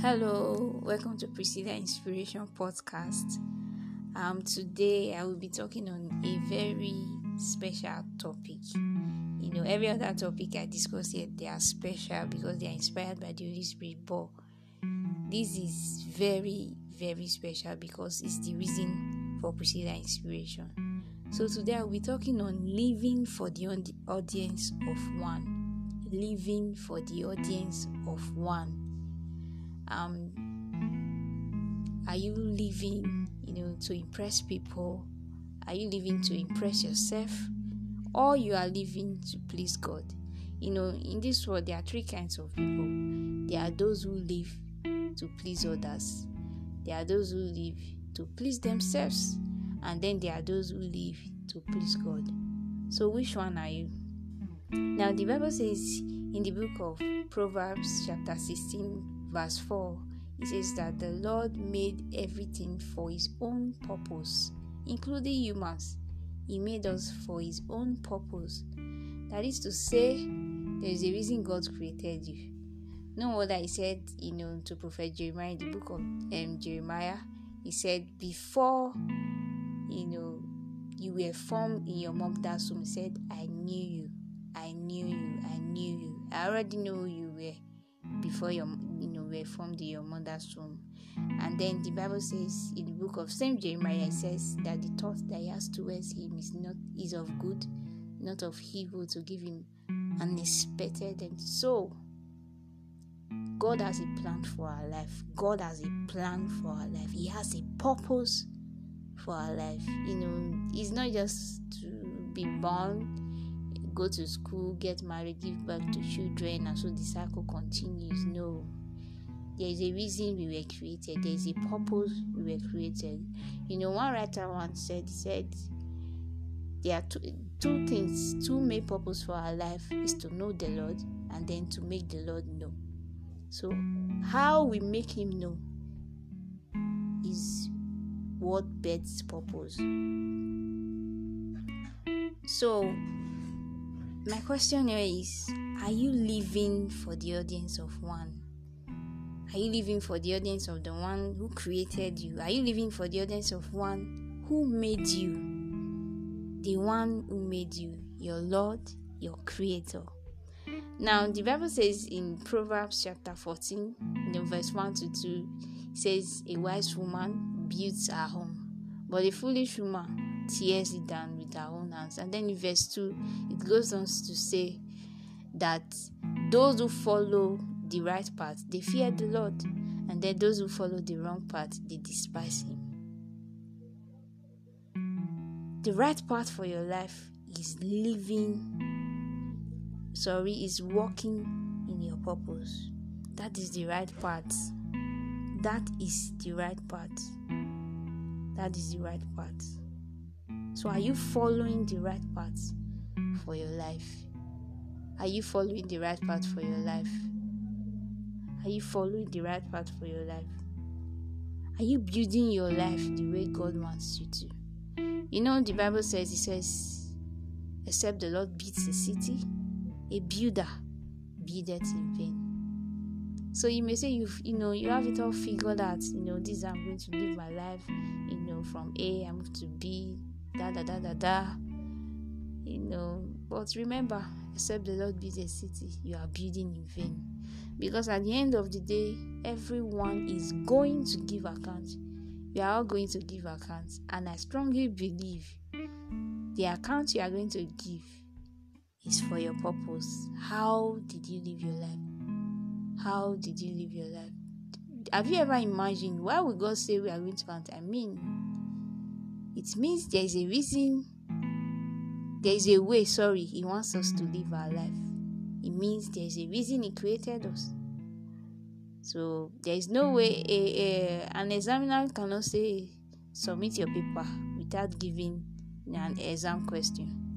Hello, welcome to Priscilla Inspiration Podcast. Um, today I will be talking on a very special topic. You know, every other topic I discuss here they are special because they are inspired by the Holy Spirit, but this is very, very special because it's the reason for Priscilla Inspiration. So today I'll be talking on living for the audience of one. Living for the audience of one um are you living you know to impress people? Are you living to impress yourself? Or you are living to please god? You know in this world there are three kinds of people. There are those who live to please others. There are those who live to please themselves. And then there are those who live to please god. So which one are you? Now the bible says in the book of proverbs chapter 16 verse 4, it says that the Lord made everything for his own purpose, including humans. He made us for his own purpose. That is to say, there is a reason God created you. No wonder he said, you know, to Prophet Jeremiah in the book of um, Jeremiah, he said, before, you know, you were formed in your mother's womb, he said, I knew you. I knew you. I knew you. I already who you were before your were formed in your mother's womb. And then the Bible says in the book of Saint Jeremiah it says that the thought that he has towards him is not is of good, not of evil to give him an expected and so God has a plan for our life. God has a plan for our life. He has a purpose for our life. You know, it's not just to be born, go to school, get married, give birth to children, and so the cycle continues. No, there is a reason we were created, there is a purpose we were created. You know, one writer once said, said, there are two, two things, two main purpose for our life is to know the Lord and then to make the Lord know. So, how we make Him know is what beds purpose. So, my question here is Are you living for the audience of one? Are you living for the audience of the one who created you? Are you living for the audience of one who made you? The one who made you, your Lord, your Creator. Now, the Bible says in Proverbs chapter 14, in verse 1 to 2, it says, A wise woman builds her home, but a foolish woman tears it down with her own hands. And then in verse 2, it goes on to say that those who follow the right path, they fear the Lord, and then those who follow the wrong path, they despise Him. The right path for your life is living, sorry, is walking in your purpose. That is the right path. That is the right path. That is the right path. So, are you following the right path for your life? Are you following the right path for your life? Are you following the right path for your life? Are you building your life the way God wants you to? You know, the Bible says, It says, except the Lord builds a city, a builder buildeth in vain. So you may say you you know you have it all figured out. You know this I'm going to live my life. You know from A I move to B. Da da da da da. You know, but remember, except the Lord builds a city, you are building in vain. Because at the end of the day, everyone is going to give account. We are all going to give accounts. And I strongly believe the account you are going to give is for your purpose. How did you live your life? How did you live your life? Have you ever imagined why would God say we are going to count? I mean, it means there is a reason, there is a way, sorry, He wants us to live our life it means there's a reason He created us. So there is no way a, a, an examiner cannot say submit your paper without giving an exam question.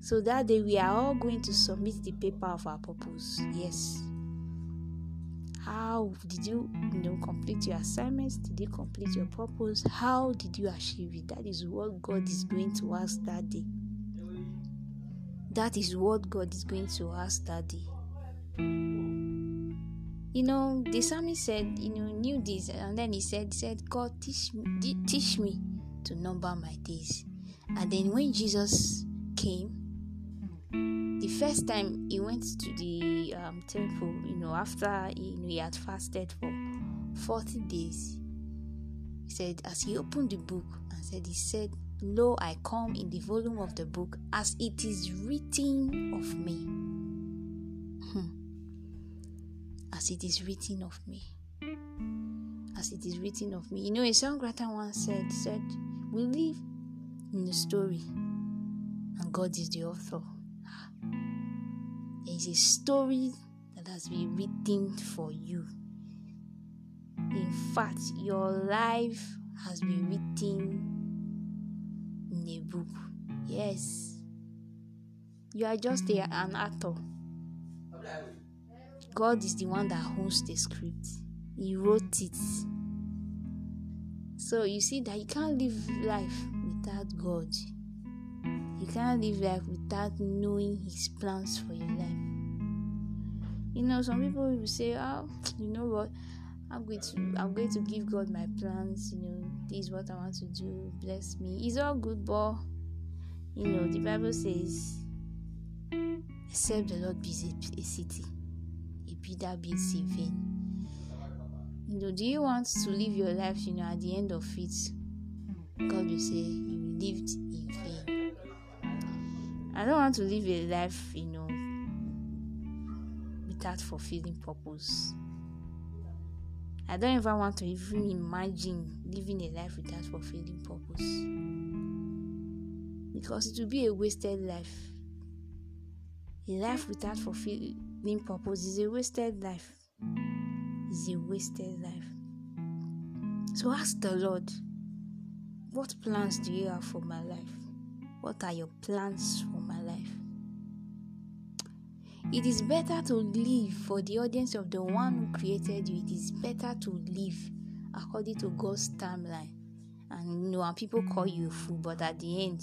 So that day we are all going to submit the paper of our purpose. Yes. How did you, you know, complete your assignments? Did you complete your purpose? How did you achieve it? That is what God is going to ask that day. That is what God is going to ask that day. You know, the psalmist said, you know, knew this, and then he said, said, God, teach me, teach me to number my days. And then when Jesus came, the first time he went to the um, temple, you know, after you know, he had fasted for 40 days, he said, as he opened the book and said, He said, Lo, I come in the volume of the book as it is written of me. Hmm. As it is written of me. As it is written of me. You know, a songwriter once said, said, We live in a story, and God is the author. There is a story that has been written for you. In fact, your life has been written in a book. Yes. You are just a, an actor. God is the one that owns the script, He wrote it. So you see that you can't live life without God. You can't live life without knowing His plans for your life. You know, some people will say, "Oh, you know what? I'm going to I'm going to give God my plans. You know, this is what I want to do. Bless me. It's all good, but you know, the Bible says, except the Lord builds a, city, a builder builds a vain. You know, do you want to live your life? You know, at the end of it, God will say you lived in vain. I don't want to live a life, you know, without fulfilling purpose. I don't ever want to even imagine living a life without fulfilling purpose. Because it will be a wasted life. A life without fulfilling purpose is a wasted life. Is a wasted life. So ask the Lord, what plans do you have for my life? What are your plans for my life? It is better to live for the audience of the one who created you. It is better to live according to God's timeline. And you know, and people call you a fool, but at the end,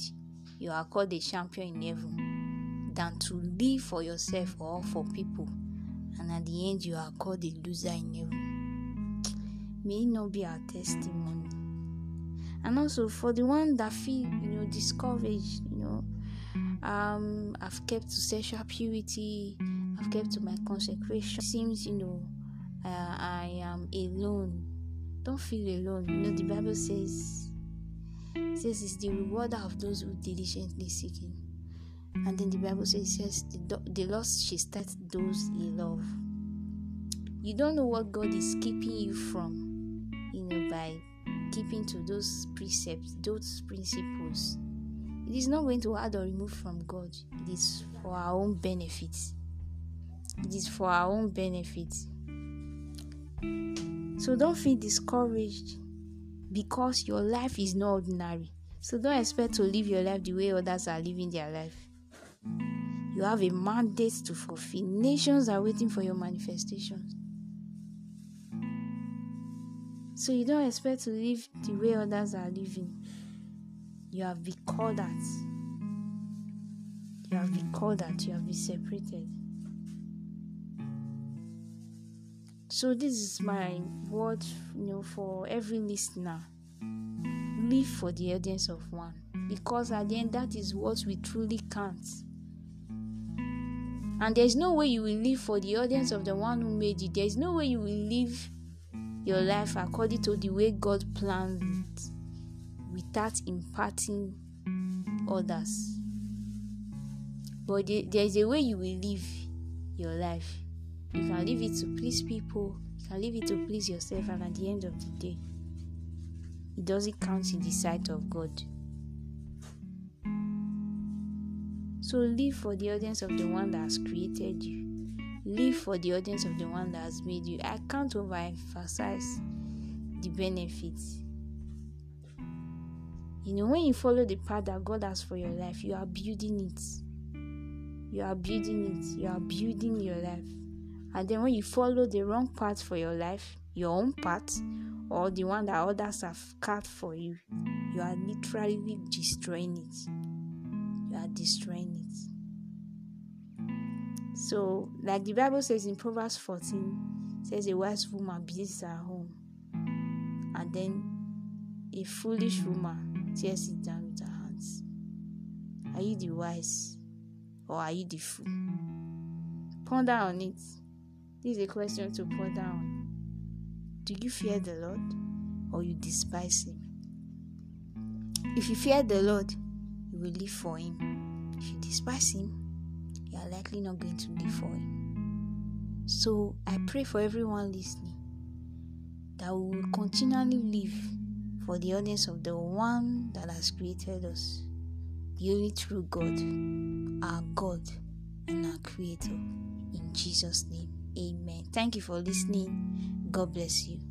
you are called a champion in heaven than to live for yourself or for people. And at the end, you are called a loser in heaven. May it not be our testimony. And also for the one that feel, you know, discouraged, um, I've kept to sexual purity, I've kept to my consecration. It seems, you know, uh, I am alone. Don't feel alone. You know, the Bible says, says it's the rewarder of those who diligently seek Him. And then the Bible says, says the, the lost she starts those He love. You don't know what God is keeping you from, you know, by keeping to those precepts, those principles it is not going to add or remove from God. It is for our own benefit. It is for our own benefit. So don't feel discouraged because your life is not ordinary. So don't expect to live your life the way others are living their life. You have a mandate to fulfill. Nations are waiting for your manifestations. So you don't expect to live the way others are living. You have been called that. You have been called that. You have been separated. So this is my word, you know, for every listener. Live for the audience of one, because at the end, that is what we truly count. And there's no way you will live for the audience of the one who made you. There's no way you will live your life according to the way God planned it without impacting others. But there is a way you will live your life. You can live it to please people, you can live it to please yourself, and at the end of the day, it doesn't count in the sight of God. So live for the audience of the one that has created you. Live for the audience of the one that has made you. I can't overemphasize the benefits you know, when you follow the path that God has for your life, you are building it. You are building it. You are building your life. And then when you follow the wrong path for your life, your own path, or the one that others have cut for you, you are literally destroying it. You are destroying it. So, like the Bible says in Proverbs 14, says a wise woman builds her home, and then a foolish woman tears it down with her hands. Are you the wise or are you the fool? Ponder on it. This is a question to ponder on. Do you fear the Lord or you despise Him? If you fear the Lord, you will live for Him. If you despise Him, you are likely not going to live for Him. So I pray for everyone listening that we will continually live for the audience of the one that has created us, the only true God, our God and our Creator. In Jesus' name, amen. Thank you for listening. God bless you.